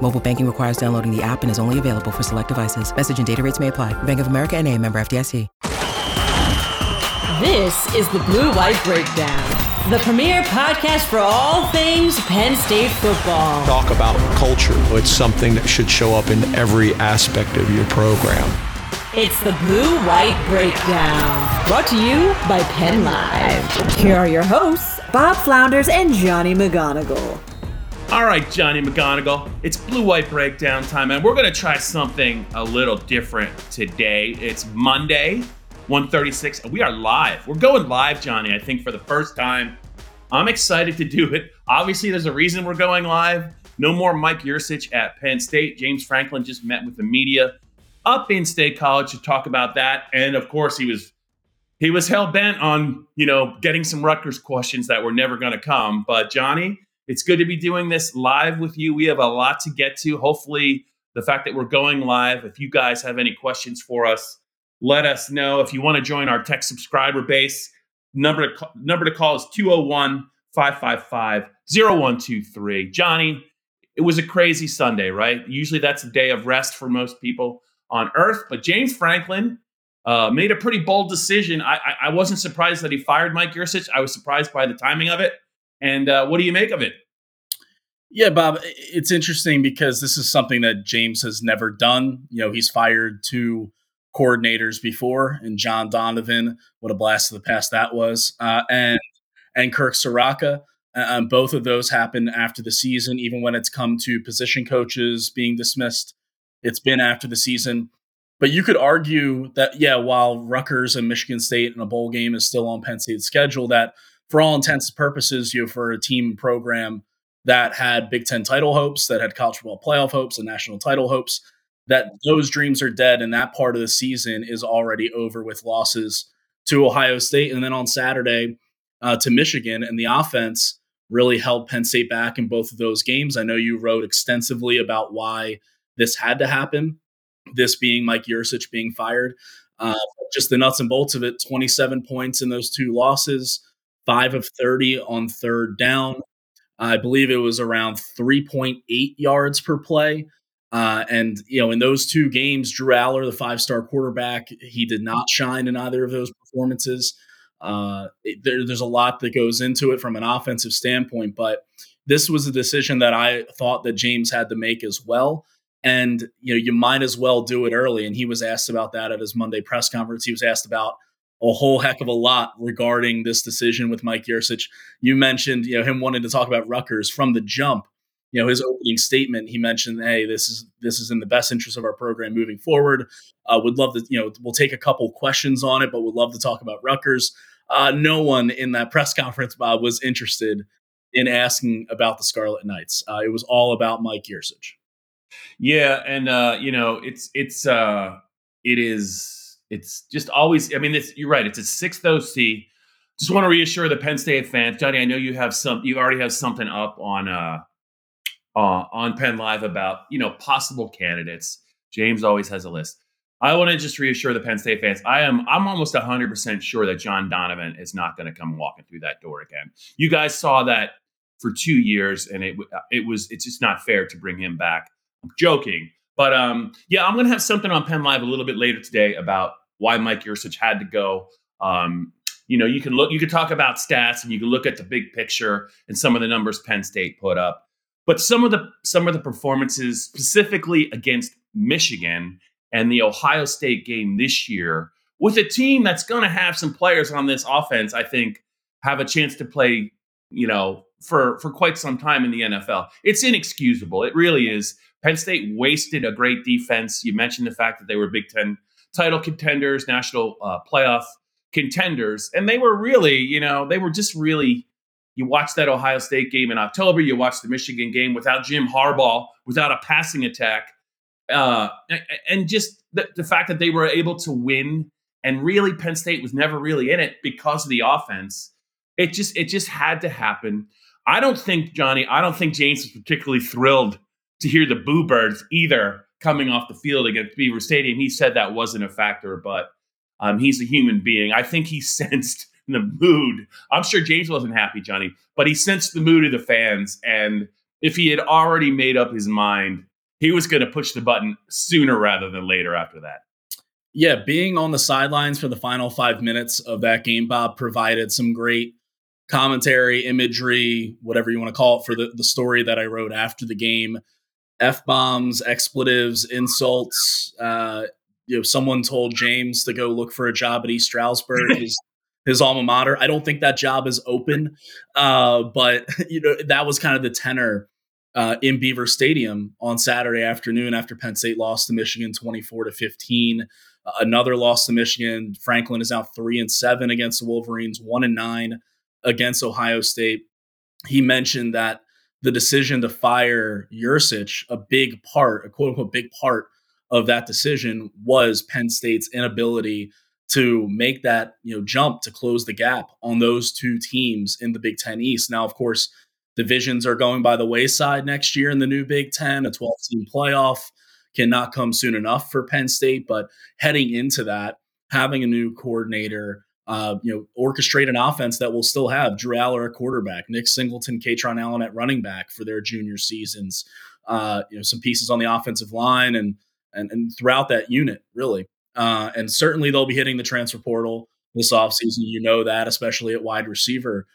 Mobile banking requires downloading the app and is only available for select devices. Message and data rates may apply. Bank of America and a member FDIC. This is the Blue White Breakdown, the premier podcast for all things Penn State football. Talk about culture. It's something that should show up in every aspect of your program. It's the Blue White Breakdown, brought to you by Penn Live. Here are your hosts, Bob Flounders and Johnny McGonigal. All right, Johnny McGonigal, it's Blue White Breakdown time, and we're to try something a little different today. It's Monday, 136, and we are live. We're going live, Johnny, I think for the first time. I'm excited to do it. Obviously, there's a reason we're going live. No more Mike Yurcich at Penn State. James Franklin just met with the media up in State College to talk about that, and of course, he was he was hell bent on you know getting some Rutgers questions that were never to come. But Johnny, it's good to be doing this live with you. We have a lot to get to. Hopefully, the fact that we're going live, if you guys have any questions for us, let us know. If you want to join our tech subscriber base, number to call, number to call is 201 555 0123. Johnny, it was a crazy Sunday, right? Usually that's a day of rest for most people on earth, but James Franklin uh, made a pretty bold decision. I, I, I wasn't surprised that he fired Mike Yurcich. I was surprised by the timing of it. And uh, what do you make of it? Yeah, Bob, it's interesting because this is something that James has never done. You know, he's fired two coordinators before, and John Donovan, what a blast of the past that was, uh, and and Kirk Ciarrocca. Um, both of those happen after the season. Even when it's come to position coaches being dismissed, it's been after the season. But you could argue that, yeah, while Rutgers and Michigan State in a bowl game is still on Penn State's schedule, that for all intents and purposes, you know, for a team program that had Big Ten title hopes, that had college football playoff hopes and national title hopes, that those dreams are dead and that part of the season is already over with losses to Ohio State. And then on Saturday uh, to Michigan, and the offense really held Penn State back in both of those games. I know you wrote extensively about why this had to happen, this being Mike Yurcich being fired. Uh, just the nuts and bolts of it 27 points in those two losses five of 30 on third down. I believe it was around 3.8 yards per play. Uh, and, you know, in those two games, Drew Allar, the five star quarterback, he did not shine in either of those performances. Uh, it, there, there's a lot that goes into it from an offensive standpoint, but this was a decision that I thought that James had to make as well. And, you know, you might as well do it early. And he was asked about that at his Monday press conference. He was asked about a whole heck of a lot regarding this decision with Mike Yurcich. You mentioned, you know, him wanting to talk about Rutgers from the jump. You know, his opening statement, he mentioned, "Hey, this is this is in the best interest of our program moving forward. Uh, would love to, you know, we'll take a couple questions on it, but would love to talk about Rutgers." Uh, no one in that press conference, Bob, was interested in asking about the Scarlet Knights. Uh, it was all about Mike Yurcich. Yeah, and uh, you know, it's it's uh, it is it's just always. I mean, it's, you're right. It's a sixth OC. Just want to reassure the Penn State fans, Johnny. I know you have some. You already have something up on uh, uh on Penn Live about you know possible candidates. James always has a list. I want to just reassure the Penn State fans. I am I'm almost 100% sure that John Donovan is not going to come walking through that door again. You guys saw that for 2 years and it it was it's just not fair to bring him back. I'm joking. But um, yeah, I'm going to have something on Penn Live a little bit later today about why Mike Yurcich had to go. Um, you know, you can look, you can talk about stats, and you can look at the big picture and some of the numbers Penn State put up. But some of the some of the performances, specifically against Michigan and the Ohio State game this year, with a team that's going to have some players on this offense, I think have a chance to play. You know, for for quite some time in the NFL. It's inexcusable. It really is. Penn State wasted a great defense. You mentioned the fact that they were Big Ten title contenders, national uh, playoff contenders, and they were really, you know, they were just really. You watch that Ohio State game in October. You watch the Michigan game without Jim Harbaugh, without a passing attack, uh, and just the, the fact that they were able to win and really Penn State was never really in it because of the offense. It just it just had to happen. I don't think Johnny, I don't think James was particularly thrilled to hear the boo birds either coming off the field against Beaver Stadium. He said that wasn't a factor, but um, he's a human being. I think he sensed the mood. I'm sure James wasn't happy, Johnny, but he sensed the mood of the fans. And if he had already made up his mind, he was going to push the button sooner rather than later after that. Yeah, being on the sidelines for the final five minutes of that game, Bob, provided some great commentary, imagery, whatever you want to call it, for the, the story that I wrote after the game. F bombs, expletives, insults. Uh, you know, someone told James to go look for a job at East Stroudsburg, his, his alma mater. I don't think that job is open, uh, but you know that was kind of the tenor uh, in Beaver Stadium on Saturday afternoon after Penn State lost to Michigan twenty four to fifteen. Another loss to Michigan. Franklin is now three and seven against the Wolverines, one and nine against Ohio State. He mentioned that the decision to fire Yurcich, a big part, a quote unquote big part of that decision was Penn State's inability to make that you know jump to close the gap on those two teams in the Big Ten East. Now, of course, divisions are going by the wayside next year in the new Big Ten. A 12 team playoff cannot come soon enough for Penn State, but heading into that, having a new coordinator uh, you know, orchestrate an offense that will still have Drew Allar at quarterback, Nick Singleton, Kaytron Allen at running back for their junior seasons. Uh, you know, some pieces on the offensive line and and, and throughout that unit, really. Uh, and certainly they'll be hitting the transfer portal this offseason. You know that, especially at wide receiver.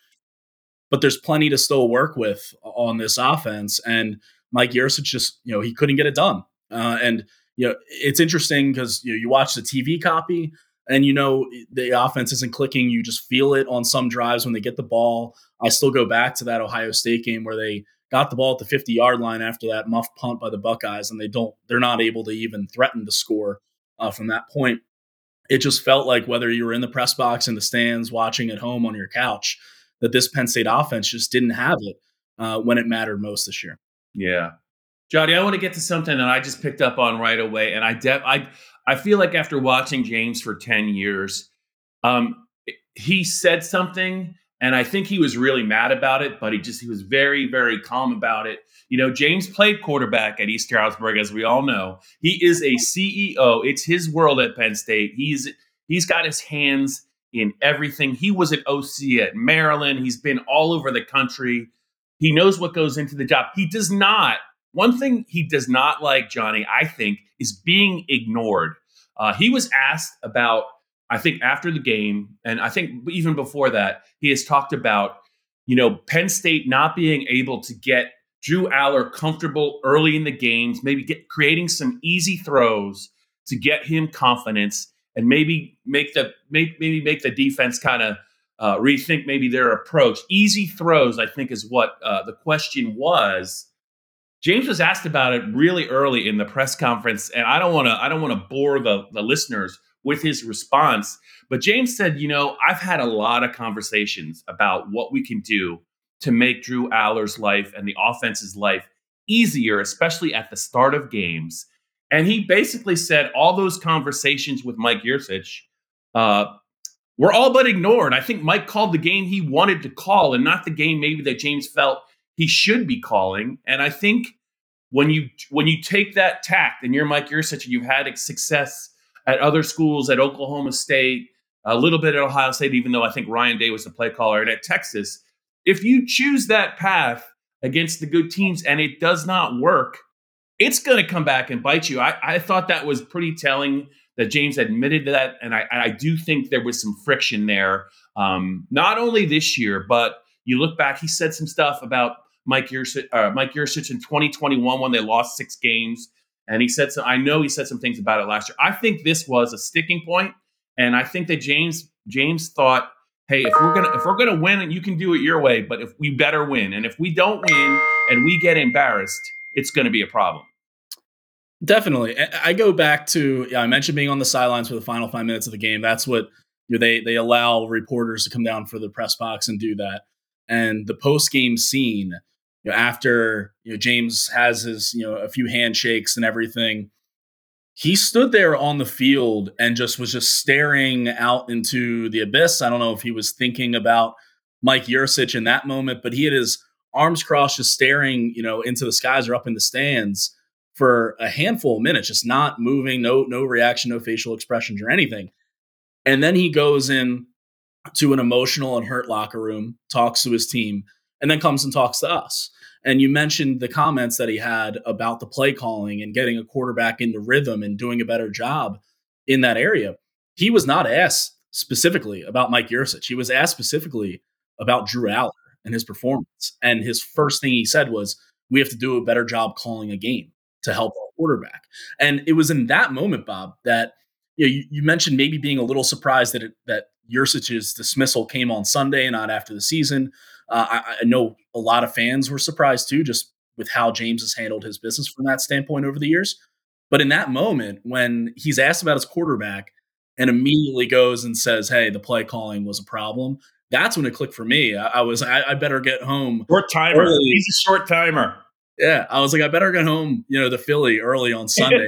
But there's plenty to still work with on this offense. And Mike Yurcich just, you know, he couldn't get it done. Uh, and, you know, it's interesting because you, know, you watch the TV copy and you know the offense isn't clicking. You just feel it on some drives when they get the ball. I still go back to that Ohio State game where they got the ball at the 50 yard line after that muff punt by the Buckeyes, and they don't they're not able to even threaten to score uh, from that point. It just felt like whether you were in the press box in the stands, watching at home on your couch, that this Penn State offense just didn't have it uh, when it mattered most this year. Yeah, Jody, I want to get to something that I just picked up on right away, and I de- I I feel like after watching James for 10 years, um, he said something and I think he was really mad about it, but he just he was very, very calm about it. You know, James played quarterback at East Stroudsburg, as we all know. He is a CEO. It's his world at Penn State. He's he's got his hands in everything. He was at OC at Maryland. He's been all over the country. He knows what goes into the job. He does not one thing he does not like, Johnny, I think, is being ignored. Uh, he was asked about, I think, after the game, and I think even before that, he has talked about, you know, Penn State not being able to get Drew Allar comfortable early in the games, maybe get creating some easy throws to get him confidence, and maybe make the make, maybe make the defense kind of uh, rethink maybe their approach. Easy throws, I think, is what uh, the question was. James was asked about it really early in the press conference, and I don't want to I don't want to bore the, the listeners with his response. But James said, you know, I've had a lot of conversations about what we can do to make Drew Allar's life and the offense's life easier, especially at the start of games. And he basically said all those conversations with Mike Yurcich uh, were all but ignored. I think Mike called the game he wanted to call and not the game maybe that James felt he should be calling. And I think when you when you take that tact and you're Mike Yurcich and you've had success at other schools at Oklahoma State, a little bit at Ohio State, even though I think Ryan Day was the play caller, and at Texas, if you choose that path against the good teams and it does not work, it's going to come back and bite you. I, I thought that was pretty telling that James admitted that, and I, I do think there was some friction there, um, not only this year, but you look back, he said some stuff about Mike Yurcich, uh, Mike Yurcich in 2021 when they lost six games. And he said so. I know he said some things about it last year. I think this was a sticking point, and I think that James James thought, hey, if we're gonna if we're gonna win, you can do it your way, but if we better win, and if we don't win and we get embarrassed, it's going to be a problem. Definitely. I go back to yeah, I mentioned being on the sidelines for the final five minutes of the game. That's what you know, they they allow reporters to come down for the press box and do that. And the post game scene you know, after you know James has his you know a few handshakes and everything, he stood there on the field and just was just staring out into the abyss. I don't know if he was thinking about Mike Yurcich in that moment, but he had his arms crossed, just staring, you know, into the skies or up in the stands for a handful of minutes, just not moving, no, no reaction, no facial expressions or anything. And then he goes in to an emotional and hurt locker room, talks to his team, and then comes and talks to us. And you mentioned the comments that he had about the play calling and getting a quarterback into rhythm and doing a better job in that area. He was not asked specifically about Mike Yurcich. He was asked specifically about Drew Allar and his performance. And his first thing he said was, We have to do a better job calling a game to help our quarterback. And it was in that moment, Bob, that you, know, you, you mentioned maybe being a little surprised that it, that Yurcich's dismissal came on Sunday, not after the season. Uh, I, I, know a lot of fans were surprised too, just with how James has handled his business from that standpoint over the years. But in that moment, when he's asked about his quarterback and immediately goes and says, "Hey, the play calling was a problem," that's when it clicked for me. I, I was, I, I, better get home. Short timer. Early. He's a short timer. Yeah, I was like, I better get home, you know, the Philly early on Sunday,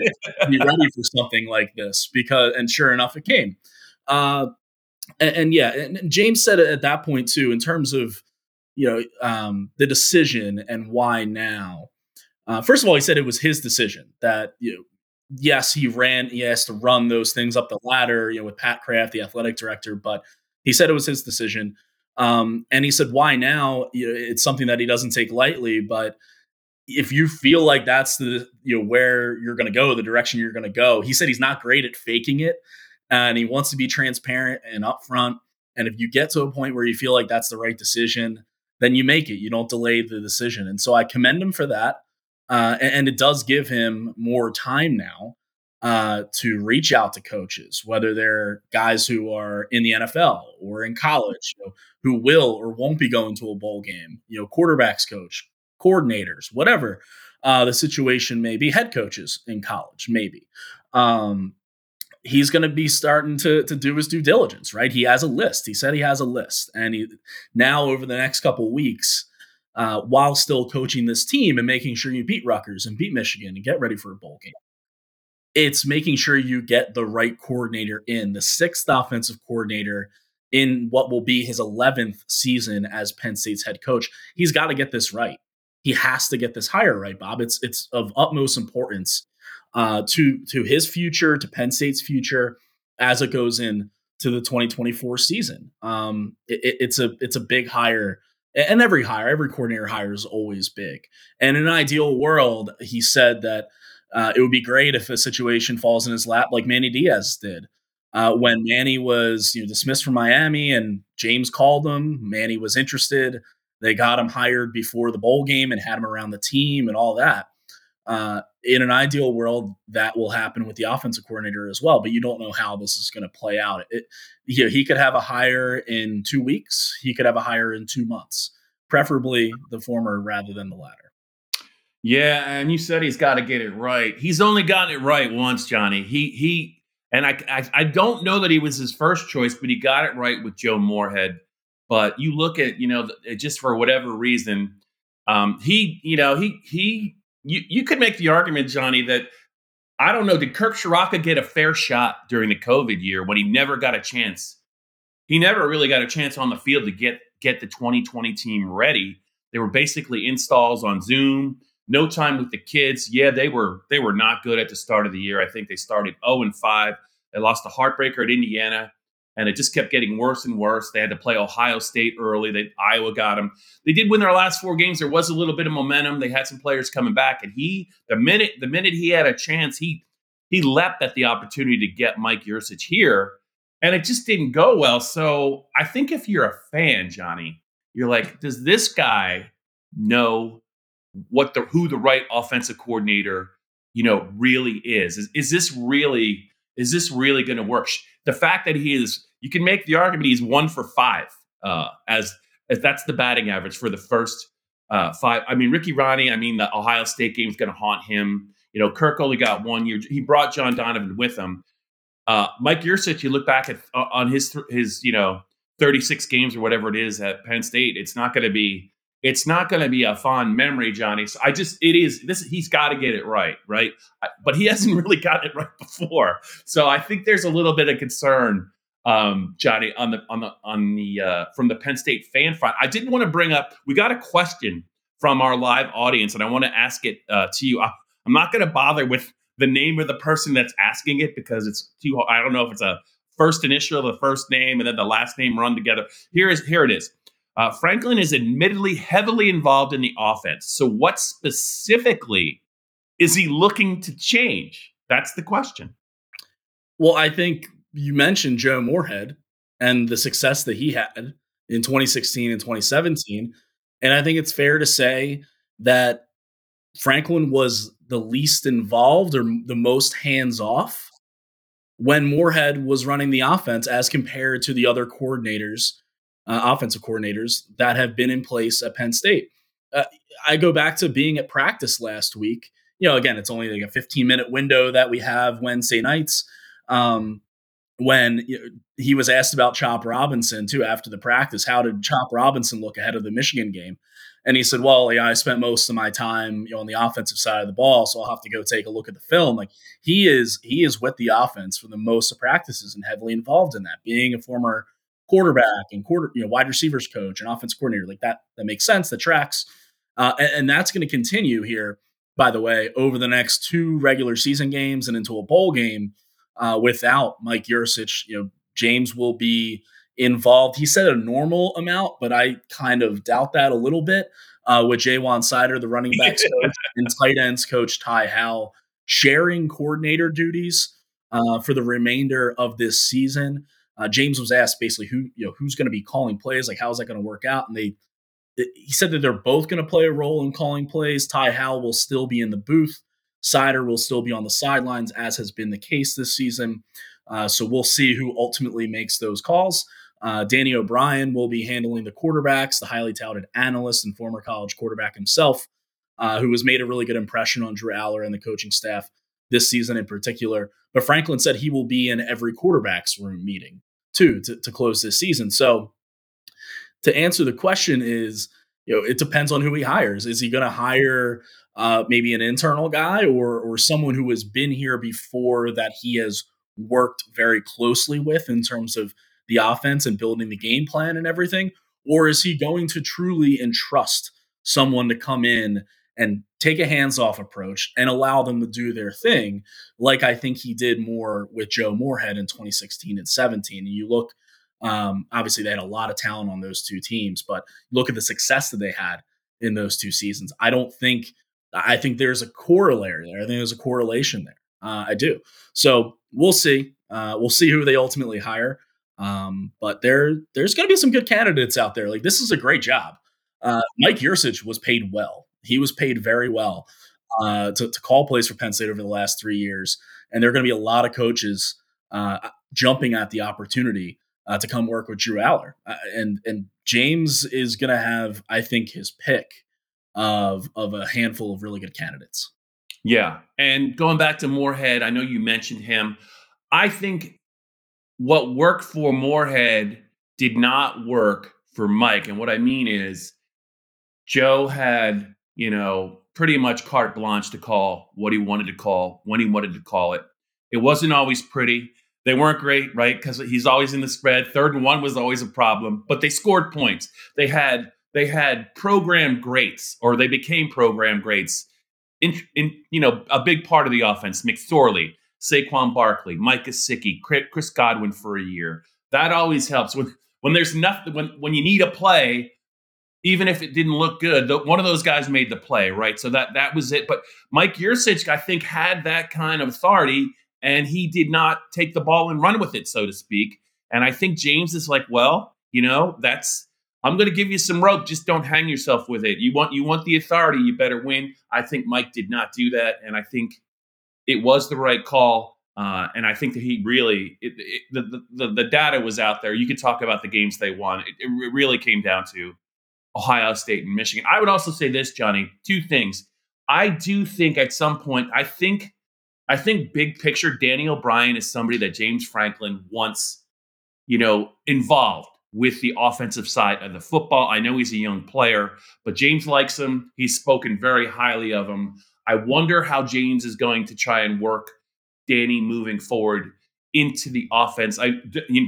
be ready for something like this because, and sure enough, it came. Uh, and, and yeah, and James said it at that point too, in terms of you know um, the decision and why now. Uh, first of all, he said it was his decision that you know, yes, he ran, he has to run those things up the ladder, you know, with Pat Kraft, the athletic director, but he said it was his decision. Um, and he said, why now? You know, it's something that he doesn't take lightly, but if you feel like that's the you know where you're going to go, the direction you're going to go. He said he's not great at faking it, and he wants to be transparent and upfront. And if you get to a point where you feel like that's the right decision, then you make it. You don't delay the decision. And so I commend him for that. Uh, and, and, it does give him more time now uh, to reach out to coaches, whether they're guys who are in the NFL or in college, you know, who will or won't be going to a bowl game, you know, quarterbacks coach, coordinators, whatever uh, the situation may be, head coaches in college, maybe. Um, he's going to be starting to to do his due diligence, right? He has a list. He said he has a list, and he now over the next couple weeks, uh, while still coaching this team and making sure you beat Rutgers and beat Michigan and get ready for a bowl game. It's making sure you get the right coordinator in, the sixth offensive coordinator in what will be his 11th season as Penn State's head coach. He's got to get this right. He has to get this hire right, Bob. It's it's of utmost importance uh, to to his future, to Penn State's future, as it goes in to the 2024 season. Um, it, it's a it's a big hire, and every hire, every coordinator hire is always big. And in an ideal world, he said that uh, it would be great if a situation falls in his lap like Manny Diaz did. Uh, when Manny was you know dismissed from Miami and James called him, Manny was interested. They got him hired before the bowl game and had him around the team and all that. Uh, in an ideal world, that will happen with the offensive coordinator as well. But you don't know how this is going to play out. It, you know, he could have a hire in two weeks. He could have a hire in two months. Preferably the former rather than the latter. Yeah, and you said he's got to get it right. He's only gotten it right once, Johnny. He he, and I, I I don't know that he was his first choice, but he got it right with Joe Moorhead. But you look at you know just for whatever reason, um, he you know he he you you could make the argument, Johnny, that I don't know, did Kirk Ciarrocca get a fair shot during the COVID year when he never got a chance? He never really got a chance on the field to get get the 2020 team ready. They were basically installs on Zoom, no time with the kids. Yeah, they were they were not good at the start of the year. I think they started 0 and 5. They lost a heartbreaker at Indiana and it just kept getting worse and worse. They had to play Ohio State early. They Iowa got them. They did win their last four games. There was a little bit of momentum. They had some players coming back, and he the minute the minute he had a chance, he he leapt at the opportunity to get Mike Yurcich here, and it just didn't go well. So I think if you're a fan, Johnny, you're like, does this guy know what the who the right offensive coordinator you know really is? Is, is this really is this really going to work? The fact that he is, you can make the argument he's one for five uh, as as that's the batting average for the first uh, five. I mean, Ricky Ronnie. I mean, the Ohio State game is going to haunt him. You know, Kirk only got one year. He brought John Donovan with him. Uh, Mike Yurcich, you look back at uh, on his his you know 36 games or whatever it is at Penn State. It's not going to be it's not going to be a fond memory, Johnny. So I just, it is this. He's got to get it right, right? But he hasn't really got it right before. So I think there's a little bit of concern, um, Johnny, on the on the on the uh, from the Penn State fan front. I didn't want to bring up. We got a question from our live audience, and I want to ask it uh, to you. I, I'm not going to bother with the name of the person that's asking it because it's too. I don't know if it's a first initial, of the first name, and then the last name run together. Here is here it is. Uh, Franklin is admittedly heavily involved in the offense. So, what specifically is he looking to change? That's the question. Well, I think you mentioned Joe Moorhead and the success that he had in 2016 and 2017. And I think it's fair to say that Franklin was the least involved or the most hands off when Moorhead was running the offense as compared to the other coordinators uh, offensive coordinators that have been in place at Penn State. Uh, I go back to being at practice last week. You know, again, it's only like a 15 minute window that we have Wednesday nights. Um, when you know, he was asked about Chop Robinson too after the practice, how did Chop Robinson look ahead of the Michigan game? And he said, "Well, yeah, I spent most of my time, you know, on the offensive side of the ball, so I'll have to go take a look at the film." Like he is, he is with the offense for the most of practices and heavily involved in that. Being a former quarterback and quarter, you know, wide receivers coach and offense coordinator. Like that, that makes sense. That tracks, uh, and, and that's going to continue here. By the way, over the next two regular season games and into a bowl game, uh, without Mike Yurcich, you know, James will be involved. He said a normal amount, but I kind of doubt that a little bit. Uh, with Ja'Juan Seider, the running backs coach, and tight ends coach Ty Howle sharing coordinator duties uh, for the remainder of this season. Uh, James was asked basically who you know who's going to be calling plays, like how's that going to work out, and they he said that they're both going to play a role in calling plays. Ty Howle will still be in the booth. Seider will still be on the sidelines, as has been the case this season. Uh, so we'll see who ultimately makes those calls. Uh, Danny O'Brien will be handling the quarterbacks, the highly touted analyst and former college quarterback himself, uh, who has made a really good impression on Drew Allar and the coaching staff this season in particular. But Franklin said he will be in every quarterback's room meeting too to, to close this season. So to answer the question is, you know, it depends on who he hires. Is he going to hire uh, maybe an internal guy or or someone who has been here before that he has worked very closely with in terms of the offense and building the game plan and everything? Or is he going to truly entrust someone to come in and take a hands off approach and allow them to do their thing, like I think he did more with Joe Moorhead in 2016 and 17. And you look, um, obviously, they had a lot of talent on those two teams, but look at the success that they had in those two seasons. I don't think, I think there's a corollary there. I think there's a correlation there. Uh, I do. So we'll see. Uh, we'll see who they ultimately hire. Um, but there, there's going to be some good candidates out there. Like this is a great job. Uh, Mike Yurcich was paid well. He was paid very well uh, to, to, call plays for Penn State over the last three years, and there are going to be a lot of coaches uh, jumping at the opportunity uh, to come work with Drew Allar, uh, and and James is going to have, I think, his pick of of a handful of really good candidates. Yeah, and going back to Moorhead, I know you mentioned him. I think what worked for Moorhead did not work for Mike, and what I mean is Joe had you know, pretty much carte blanche to call what he wanted to call when he wanted to call it. It wasn't always pretty. They weren't great, right? Because he's always in the spread. Third and one was always a problem, but they scored points. They had they had program greats, or they became program greats. In, in you know, a big part of the offense: McSorley, Saquon Barkley, Mike Gesicki, Chris Godwin for a year. That always helps when when there's nothing when when you need a play even if it didn't look good, the, one of those guys made the play, right? So that that was it. But Mike Yurcich, I think, had that kind of authority, and he did not take the ball and run with it, so to speak. And I think James is like, well, you know, that's I'm going to give you some rope. Just don't hang yourself with it. You want you want the authority. You better win. I think Mike did not do that, and I think it was the right call. Uh, and I think that he really it, it, the, the the data was out there. You could talk about the games they won. It, it really came down to Ohio State and Michigan. I would also say this, Johnny, two things. I do think at some point, I think, I think big picture, Danny O'Brien is somebody that James Franklin wants, you know, involved with the offensive side of the football. I know he's a young player, but James likes him. He's spoken very highly of him. I wonder how James is going to try and work Danny moving forward into the offense. I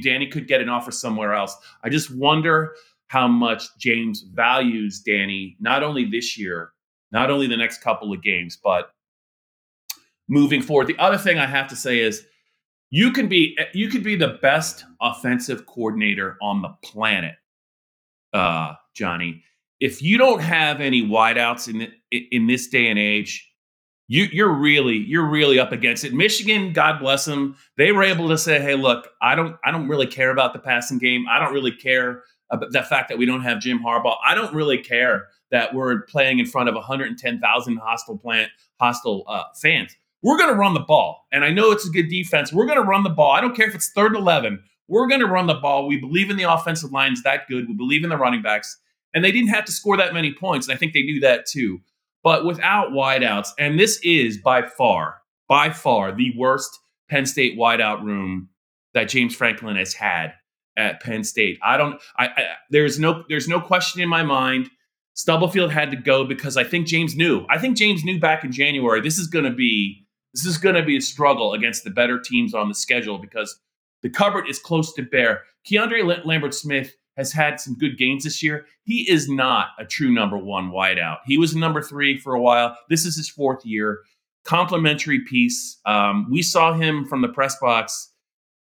Danny could get an offer somewhere else. I just wonder how much James values Danny not only this year, not only the next couple of games, but moving forward. The other thing I have to say is you can be you could be the best offensive coordinator on the planet, uh, Johnny. If you don't have any wideouts in in this day and age, you, you're really you're really up against it. Michigan, God bless them, they were able to say, "Hey, look, I don't I don't really care about the passing game. I don't really care the fact that we don't have Jim Harbaugh. I don't really care that we're playing in front of 110,000 hostile plant hostile uh, fans. We're going to run the ball. And I know it's a good defense. We're going to run the ball. I don't care if it's third and 11. We're going to run the ball. We believe in the offensive lines that good. We believe in the running backs. And they didn't have to score that many points. And I think they knew that too. But without wideouts, and this is by far, by far the worst Penn State wideout room that James Franklin has had at Penn State. I don't. I, I there's no there's no question in my mind. Stubblefield had to go because I think James knew. I think James knew back in January this is going to be this is going to be a struggle against the better teams on the schedule because the cupboard is close to bare. Keandre Lambert Smith has had some good gains this year. He is not a true number one wideout. He was number three for a while. This is his fourth year. Complimentary piece. Um, we saw him from the press box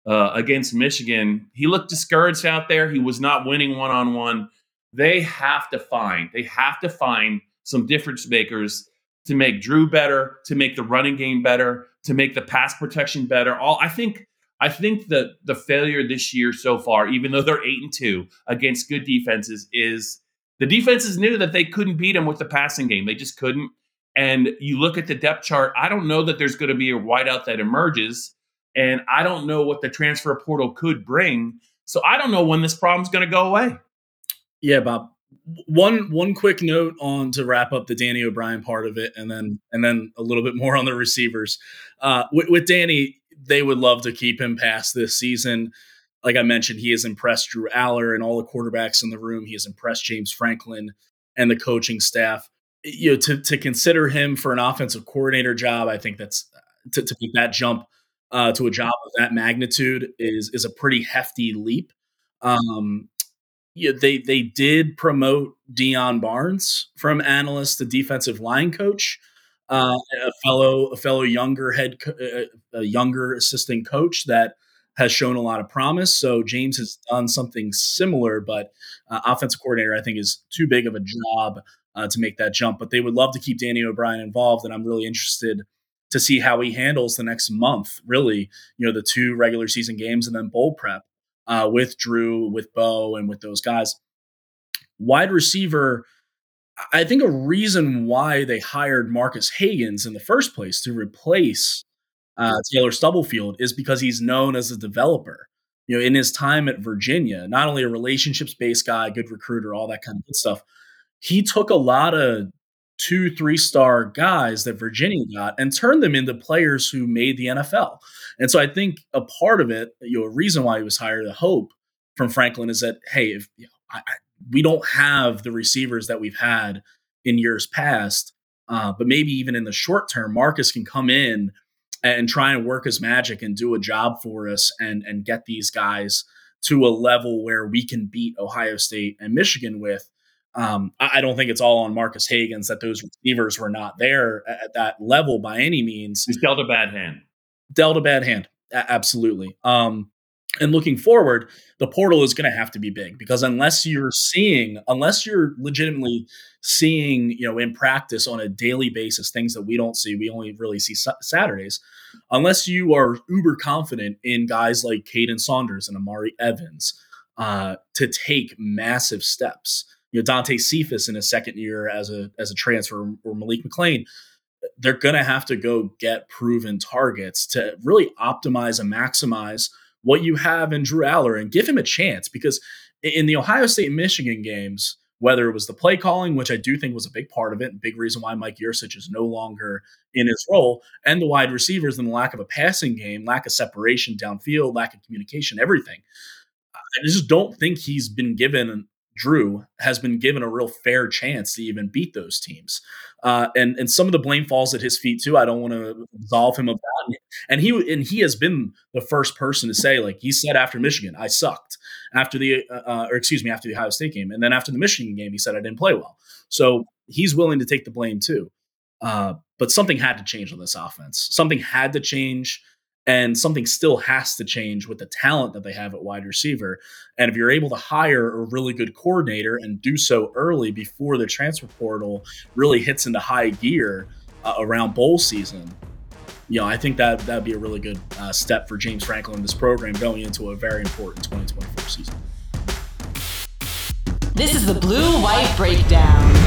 uh, against Michigan. He looked discouraged out there. He was not winning one on one. They have to find. They have to find some difference makers to make Drew better, to make the running game better, to make the pass protection better. All I think. I think that the failure this year so far, even though they're eight and two against good defenses, is the defenses knew that they couldn't beat them with the passing game. They just couldn't. And you look at the depth chart. I don't know that there's going to be a wideout that emerges, and I don't know what the transfer portal could bring. So I don't know when this problem's going to go away. Yeah, Bob one one quick note on to wrap up the Danny O'Brien part of it, and then and then a little bit more on the receivers. Uh, with, with, Danny, they would love to keep him past this season. Like I mentioned, he has impressed Drew Allar and all the quarterbacks in the room. He has impressed James Franklin and the coaching staff. You know, to to consider him for an offensive coordinator job, I think that's to, to make that jump uh, to a job of that magnitude is is a pretty hefty leap. Um, yeah, they they did promote Deion Barnes from analyst to defensive line coach, uh, a fellow a fellow younger head co- uh, a younger assistant coach that has shown a lot of promise. So James has done something similar, but uh, offensive coordinator I think is too big of a job uh, to make that jump. But they would love to keep Danny O'Brien involved, and I'm really interested to see how he handles the next month. Really, you know, the two regular season games and then bowl prep uh, with Drew, with Bo, and with those guys. Wide receiver, I think a reason why they hired Marques Hagans in the first place to replace uh, Taylor Stubblefield is because he's known as a developer. You know, in his time at Virginia, not only a relationships based guy, good recruiter, all that kind of good stuff, he took a lot of two, three star guys that Virginia got and turned them into players who made the NFL. And so I think a part of it, you know, a reason why he was hired, the hope from Franklin is that, hey, if you know, I, I, we don't have the receivers that we've had in years past, uh, but maybe even in the short term, Marques can come in and try and work his magic and do a job for us and and get these guys to a level where we can beat Ohio State and Michigan with. Um, I, don't think it's all on Marques Hagans that those receivers were not there at, at that level by any means. He's dealt a bad hand. Dealt a bad hand. A- absolutely. Um, and looking forward, the portal is going to have to be big because unless you're seeing, unless you're legitimately seeing, you know, in practice on a daily basis, things that we don't see, we only really see Saturdays. Unless you are uber confident in guys like Kaden Saunders and Omari Evans uh, to take massive steps, you know Dante Cephas in his second year as a as a transfer or Malik McClain, they're going to have to go get proven targets to really optimize and maximize what you have in Drew Allar and give him a chance because in the Ohio State Michigan games, whether it was the play calling, which I do think was a big part of it, big reason why Mike Yurcich is no longer in his role, and the wide receivers and the lack of a passing game, lack of separation downfield, lack of communication, everything. I just don't think he's been given Drew has been given a real fair chance to even beat those teams. Uh, and and some of the blame falls at his feet too. I don't want to absolve him of that. And he and he has been the first person to say, like he said after Michigan, I sucked after the uh, uh, or excuse me after the Ohio State game, and then after the Michigan game, he said I didn't play well. So he's willing to take the blame too. Uh, but something had to change on this offense. Something had to change and something still has to change with the talent that they have at wide receiver. And if you're able to hire a really good coordinator and do so early before the transfer portal really hits into high gear uh, around bowl season, you know, I think that that'd be a really good uh, step for James Franklin in this program going into a very important 2024 season. This is the Blue White Breakdown.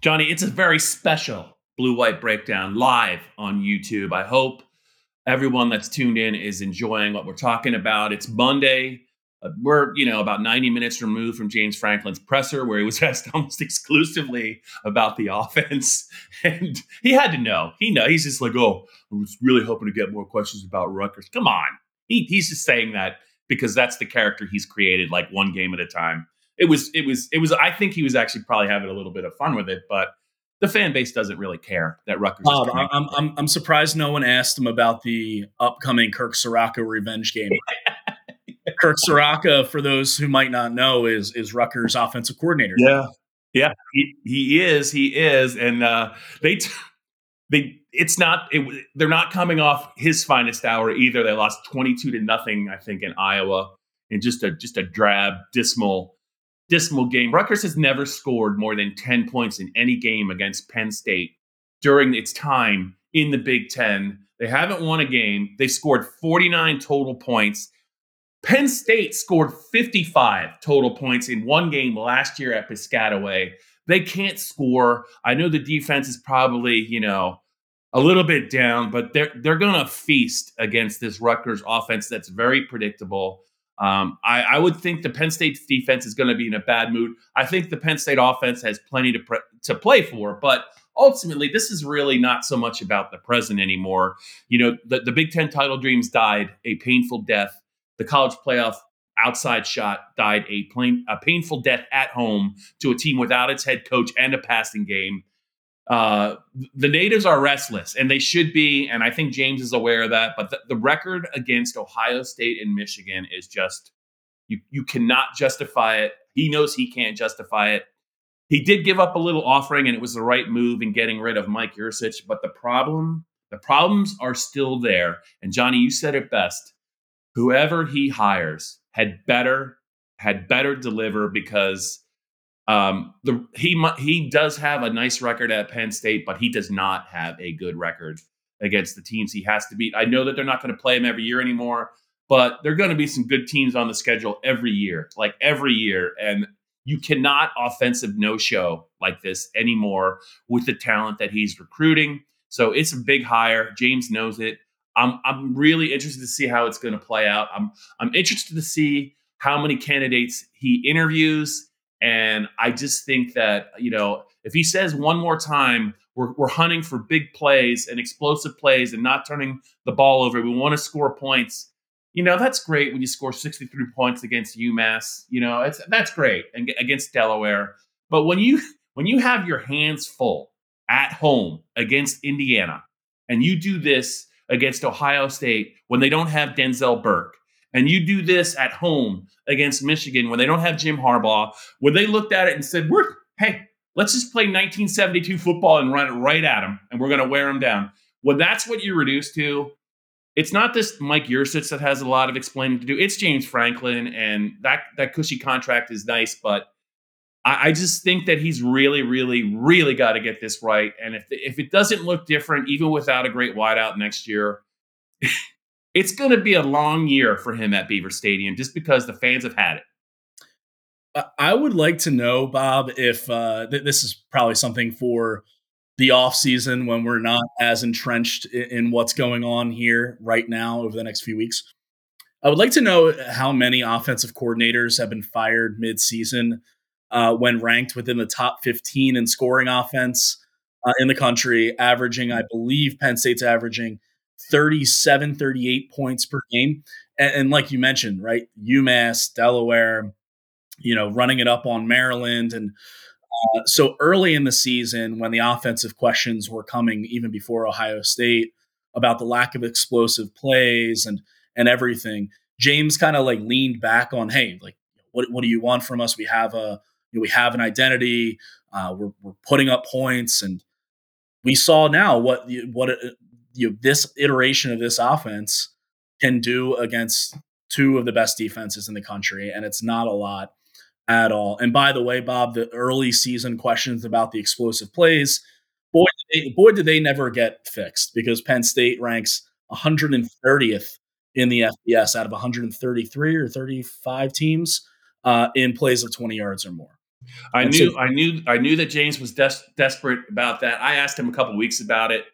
Johnny, it's a very special blue white breakdown live on YouTube. I hope everyone that's tuned in is enjoying what we're talking about. It's Monday. Uh, we're, you know, about 90 minutes removed from James Franklin's presser, where he was asked almost exclusively about the offense. And he had to know. He know. He's just like, oh, I was really hoping to get more questions about Rutgers. Come on. He, he's just saying that because that's the character he's created, like one game at a time it was it was it was I think he was actually probably having a little bit of fun with it, but the fan base doesn't really care that Rutgers. Bob, I'm, I'm I'm surprised no one asked him about the upcoming Kirk Ciarrocca revenge game. Kirk Ciarrocca, for those who might not know, is is Rutgers offensive coordinator. Yeah, yeah, he, he is, he is, and uh, they t- they it's not it, they're not coming off his finest hour either. They lost twenty two to nothing, I think, in Iowa, in just a just a drab, dismal dismal game. Rutgers has never scored more than 10 points in any game against Penn State during its time in the Big Ten. They haven't won a game. They scored 49 total points. Penn State scored 55 total points in one game last year at Piscataway. They can't score. I know the defense is probably, you know, a little bit down, but they're they're gonna feast against this Rutgers offense that's very predictable. Um, I, I, would think the Penn State defense is going to be in a bad mood. I think the Penn State offense has plenty to pre- to play for, but ultimately, this is really not so much about the present anymore. You know, the, the Big Ten title dreams died a painful death. The college playoff outside shot died a, plain, a painful death at home to a team without its head coach and a passing game. Uh, the natives are restless, and they should be. And I think James is aware of that. But the, the record against Ohio State and Michigan is just you. You cannot justify it. He knows he can't justify it. He did give up a little offering, and it was the right move in getting rid of Mike Yurcich. But the problem, the problems are still there. And Johnny, you said it best. Whoever he hires had better had better deliver because um, the he he does have a nice record at Penn State, but he does not have a good record against the teams he has to beat. I know that they're not going to play him every year anymore, but there are going to be some good teams on the schedule every year, like every year, and you cannot offensive no show like this anymore with the talent that he's recruiting. So it's a big hire. James knows it. I'm I'm really interested to see how it's going to play out. I'm I'm interested to see how many candidates he interviews and I just think that, you know, if he says one more time, we're, we're hunting for big plays and explosive plays and not turning the ball over, we want to score points. You know, that's great when you score 63 points against UMass. You know, it's that's great and against Delaware. But when you when you have your hands full at home against Indiana and you do this against Ohio State when they don't have Denzel Burke and you do this at home against Michigan when they don't have Jim Harbaugh, when they looked at it and said, "We're hey, let's just play 1972 football and run it right at them, and we're going to wear them down." Well, that's what you reduce to, it's not this Mike Yurcich that has a lot of explaining to do. It's James Franklin, and that that cushy contract is nice, but I, I just think that he's really, really, really got to get this right. And if if it doesn't look different, even without a great wideout next year. it's going to be a long year for him at Beaver Stadium just because the fans have had it. I would like to know, Bob, if uh, th- this is probably something for the off season when we're not as entrenched in, in, what's going on here right now over the next few weeks. I would like to know how many offensive coordinators have been fired mid-season uh, when ranked within the top 15 in scoring offense uh, in the country, averaging, I believe, Penn State's averaging 37, 38 points per game. And, and like you mentioned, right, UMass, Delaware, you know, running it up on Maryland and uh, so early in the season, when the offensive questions were coming, even before Ohio State, about the lack of explosive plays and and everything, James kind of like leaned back on, hey, like, what what do you want from us? We have a you know, we have an identity. Uh, we're we're putting up points, and we saw now what what uh, you know, this iteration of this offense can do against two of the best defenses in the country, and it's not a lot at all. And by the way, Bob, the early season questions about the explosive plays, boy, did they, boy, did they never get fixed because Penn State ranks 130th in the FBS out of 133 or 35 teams uh, in plays of 20 yards or more. I and knew, so, I knew, I knew that James was des- desperate about that. I asked him a couple weeks about it,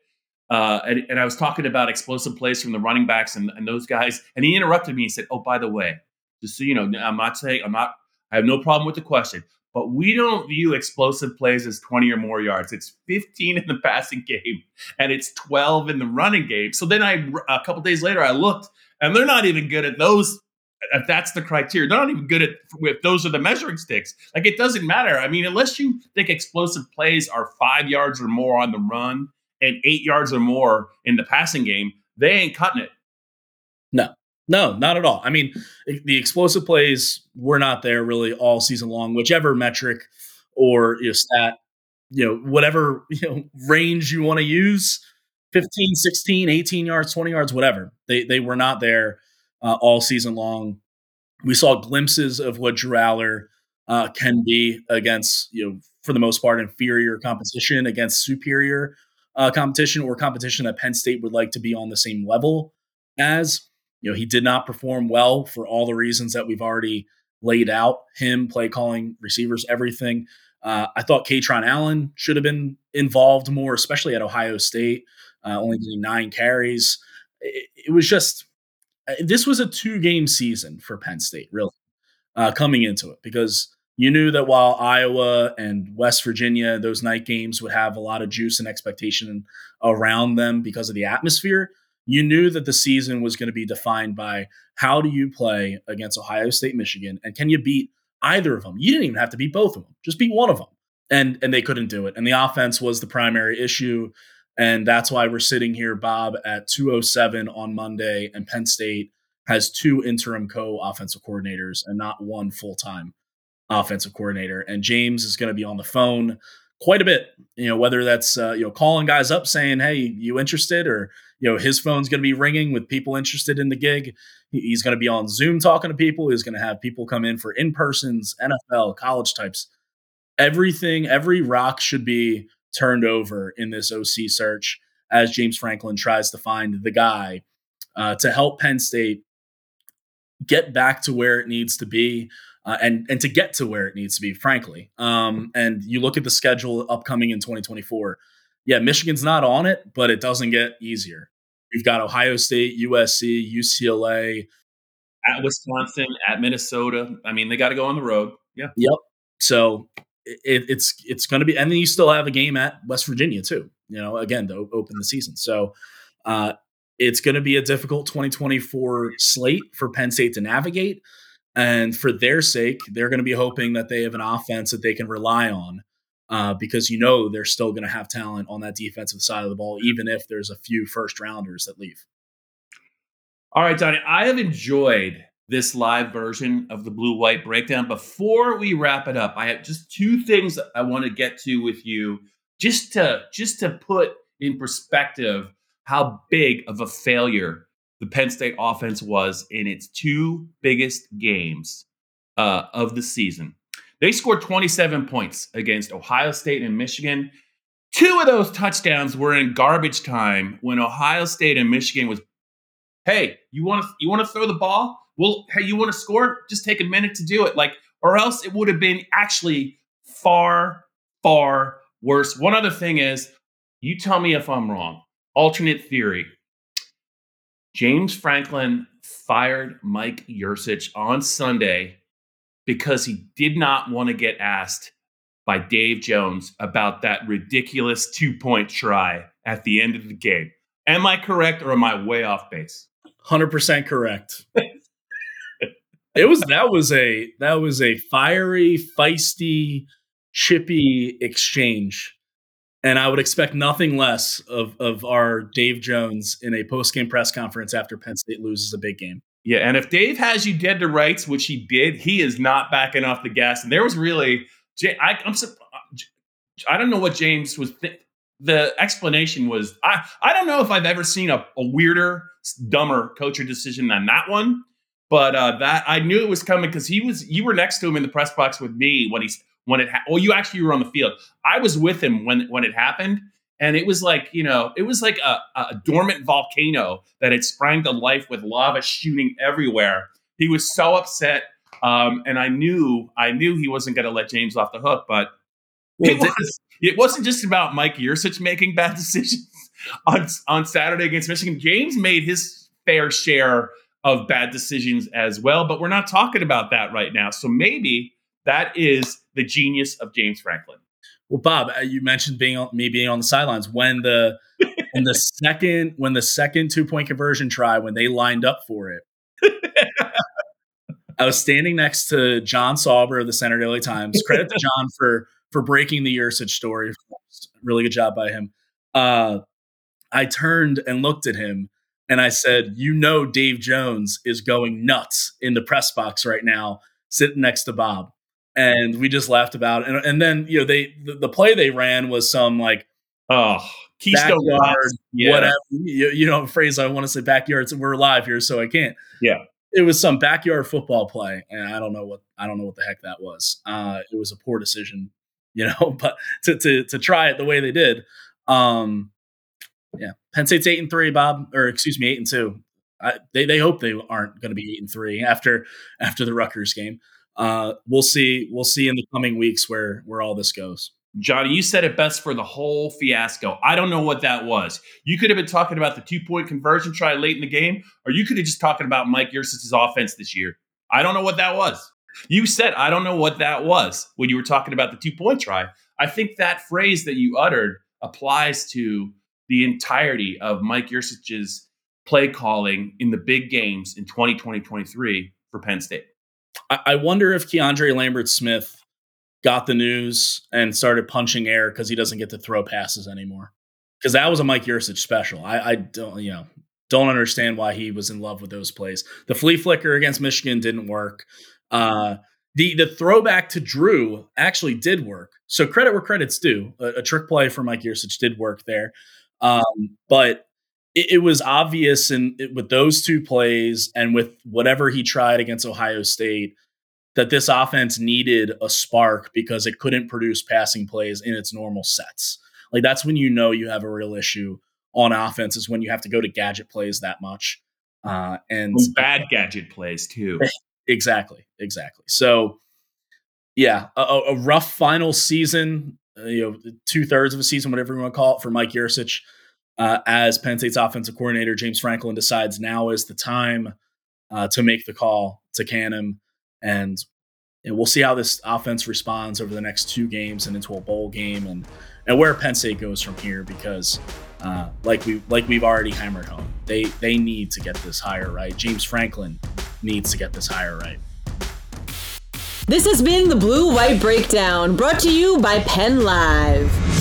uh, and, and, I was talking about explosive plays from the running backs and, and those guys, and he interrupted me and said, "Oh, by the way, just so you know, I'm not saying I'm not I have no problem with the question, but we don't view explosive plays as 20 or more yards. It's 15 in the passing game and it's 12 in the running game. So then I, a couple days later, I looked and they're not even good at those. If that's the criteria, they're not even good at if those are the measuring sticks. Like it doesn't matter. I mean, unless you think explosive plays are five yards or more on the run and eight yards or more in the passing game, they ain't cutting it. No, no, not at all. I mean, the explosive plays were not there really all season long, whichever metric or you know, stat, you know, whatever you know, range you want to use 15, 16, 18 yards, 20 yards, whatever. They, they were not there uh, all season long. We saw glimpses of what Drew Allar uh, can be against, you know, for the most part, inferior competition against superior uh, competition or competition that Penn State would like to be on the same level as. You know, he did not perform well for all the reasons that we've already laid out. Him, play calling, receivers, everything. Uh, I thought Kaytron Allen should have been involved more, especially at Ohio State, uh, only getting nine carries. It, it, was just uh, this was a two game season for Penn State, really, uh, coming into it because you knew that while Iowa and West Virginia, those night games would have a lot of juice and expectation around them because of the atmosphere you knew that the season was going to be defined by how do you play against Ohio State, Michigan, and can you beat either of them? You didn't even have to beat both of them; just beat one of them, and and they couldn't do it. And the offense was the primary issue, and that's why we're sitting here, Bob, at 207 on Monday, and Penn State has two interim co-offensive coordinators and not one full-time offensive coordinator. And James is going to be on the phone quite a bit. You know, whether that's uh, you know calling guys up saying, "Hey, you interested?" or you know his phone's going to be ringing with people interested in the gig. He's going to be on Zoom talking to people. He's going to have people come in for in persons, NFL, college types. Everything, every rock should be turned over in this OC search as James Franklin tries to find the guy uh, to help Penn State get back to where it needs to be uh, and and to get to where it needs to be, frankly. Um, and you look at the schedule upcoming in 2024. Yeah, Michigan's not on it, but it doesn't get easier. You've got Ohio State, USC, UCLA, at Wisconsin, at Minnesota. I mean, they got to go on the road. Yeah. Yep. So it, it's it's going to be, and then you still have a game at West Virginia too. You know, again to open the season. So uh, it's going to be a difficult 2024 slate for Penn State to navigate. And for their sake, they're going to be hoping that they have an offense that they can rely on uh, because you know they're still going to have talent on that defensive side of the ball, even if there's a few first rounders that leave. All right, Johnny, I have enjoyed this live version of the blue white breakdown. Before we wrap it up, I have just two things I want to get to with you just to just to put in perspective how big of a failure the Penn State offense was in its two biggest games uh, of the season. They scored 27 points against Ohio State and Michigan. Two of those touchdowns were in garbage time when Ohio State and Michigan was hey, you want to you want to throw the ball? Well, hey, you want to score? Just take a minute to do it. Like, or else it would have been actually far, far worse. One other thing is, you tell me if I'm wrong. Alternate theory. James Franklin fired Mike Yurcich on Sunday because he did not want to get asked by Dave Jones about that ridiculous two point try at the end of the game. Am I correct or am I way off base? 100% correct. it was that was a that was a fiery, feisty, chippy exchange. And I would expect nothing less of, of our Dave Jones in a post game press conference after Penn State loses a big game. Yeah, and if Dave has you dead to rights, which he did, he is not backing off the gas. And there was really, I, I'm, I don't know what James was. Th- the explanation was, I, I don't know if I've ever seen a, a weirder, dumber coach or decision than that one. But uh, that I knew it was coming because he was. You were next to him in the press box with me when he's when it. Ha- well, you actually were on the field. I was with him when when it happened, and it was like you know it was like a, a dormant volcano that had sprang to life with lava shooting everywhere he was so upset um, and i knew i knew he wasn't going to let james off the hook but well, it, was, it wasn't just about mike Yurcich making bad decisions on, on saturday against michigan james made his fair share of bad decisions as well but we're not talking about that right now so maybe that is the genius of james franklin well, Bob, uh, you mentioned being on, me being on the sidelines when the when the second when the second two point conversion try when they lined up for it. I was standing next to John Sauber of the Centre Daily Times. Credit to John for for breaking the Yurcich story. Really good job by him. Uh, I turned and looked at him and I said, "You know, Dave Jones is going nuts in the press box right now, sitting next to Bob." And we just laughed about it. And, and then you know they the, the, play they ran was some like oh keystone backyard, yeah. whatever you, you know phrase I want to say backyard. So we're live here, so I can't. Yeah, it was some backyard football play, and I don't know what I don't know what the heck that was. Uh, it was a poor decision, you know, but to to to try it the way they did. Um, yeah, Penn State's eight and three, Bob, or excuse me, eight and two. I, they they hope they aren't going to be eight and three after after the Rutgers game uh, we'll see. We'll see in the coming weeks where where all this goes. Johnny, you said it best for the whole fiasco. I don't know what that was. You could have been talking about the two point conversion try late in the game, or you could have just talking about Mike Yurcich's offense this year. I don't know what that was. You said I don't know what that was when you were talking about the two point try. I think that phrase that you uttered applies to the entirety of Mike Yurcich's play calling in the big games in 2020 23 for Penn State. I, wonder if KeAndre Lambert-Smith got the news and started punching air because he doesn't get to throw passes anymore. Because that was a Mike Yurcich special. I, I don't, you know, don't understand why he was in love with those plays. The flea flicker against Michigan didn't work. Uh, the the throwback to Drew actually did work. So credit where credit's due. A, a trick play for Mike Yurcich did work there. Um, but it, it was obvious in with those two plays and with whatever he tried against Ohio State that this offense needed a spark because it couldn't produce passing plays in its normal sets. Like that's when you know you have a real issue on offense is when you have to go to gadget plays that much. Uh, and bad gadget plays too. exactly, exactly. So, yeah, a, a rough final season. Uh, you know, two thirds of a season, whatever you want to call it, for Mike Yurcich uh, as Penn State's offensive coordinator, James Franklin decides now is the time uh, to make the call to can him. And, and we'll see how this offense responds over the next two games and into a bowl game and, and where Penn State goes from here because uh, like we like we've already hammered home, they they need to get this higher right. James Franklin needs to get this higher right. This has been the Blue White Breakdown brought to you by Penn Live.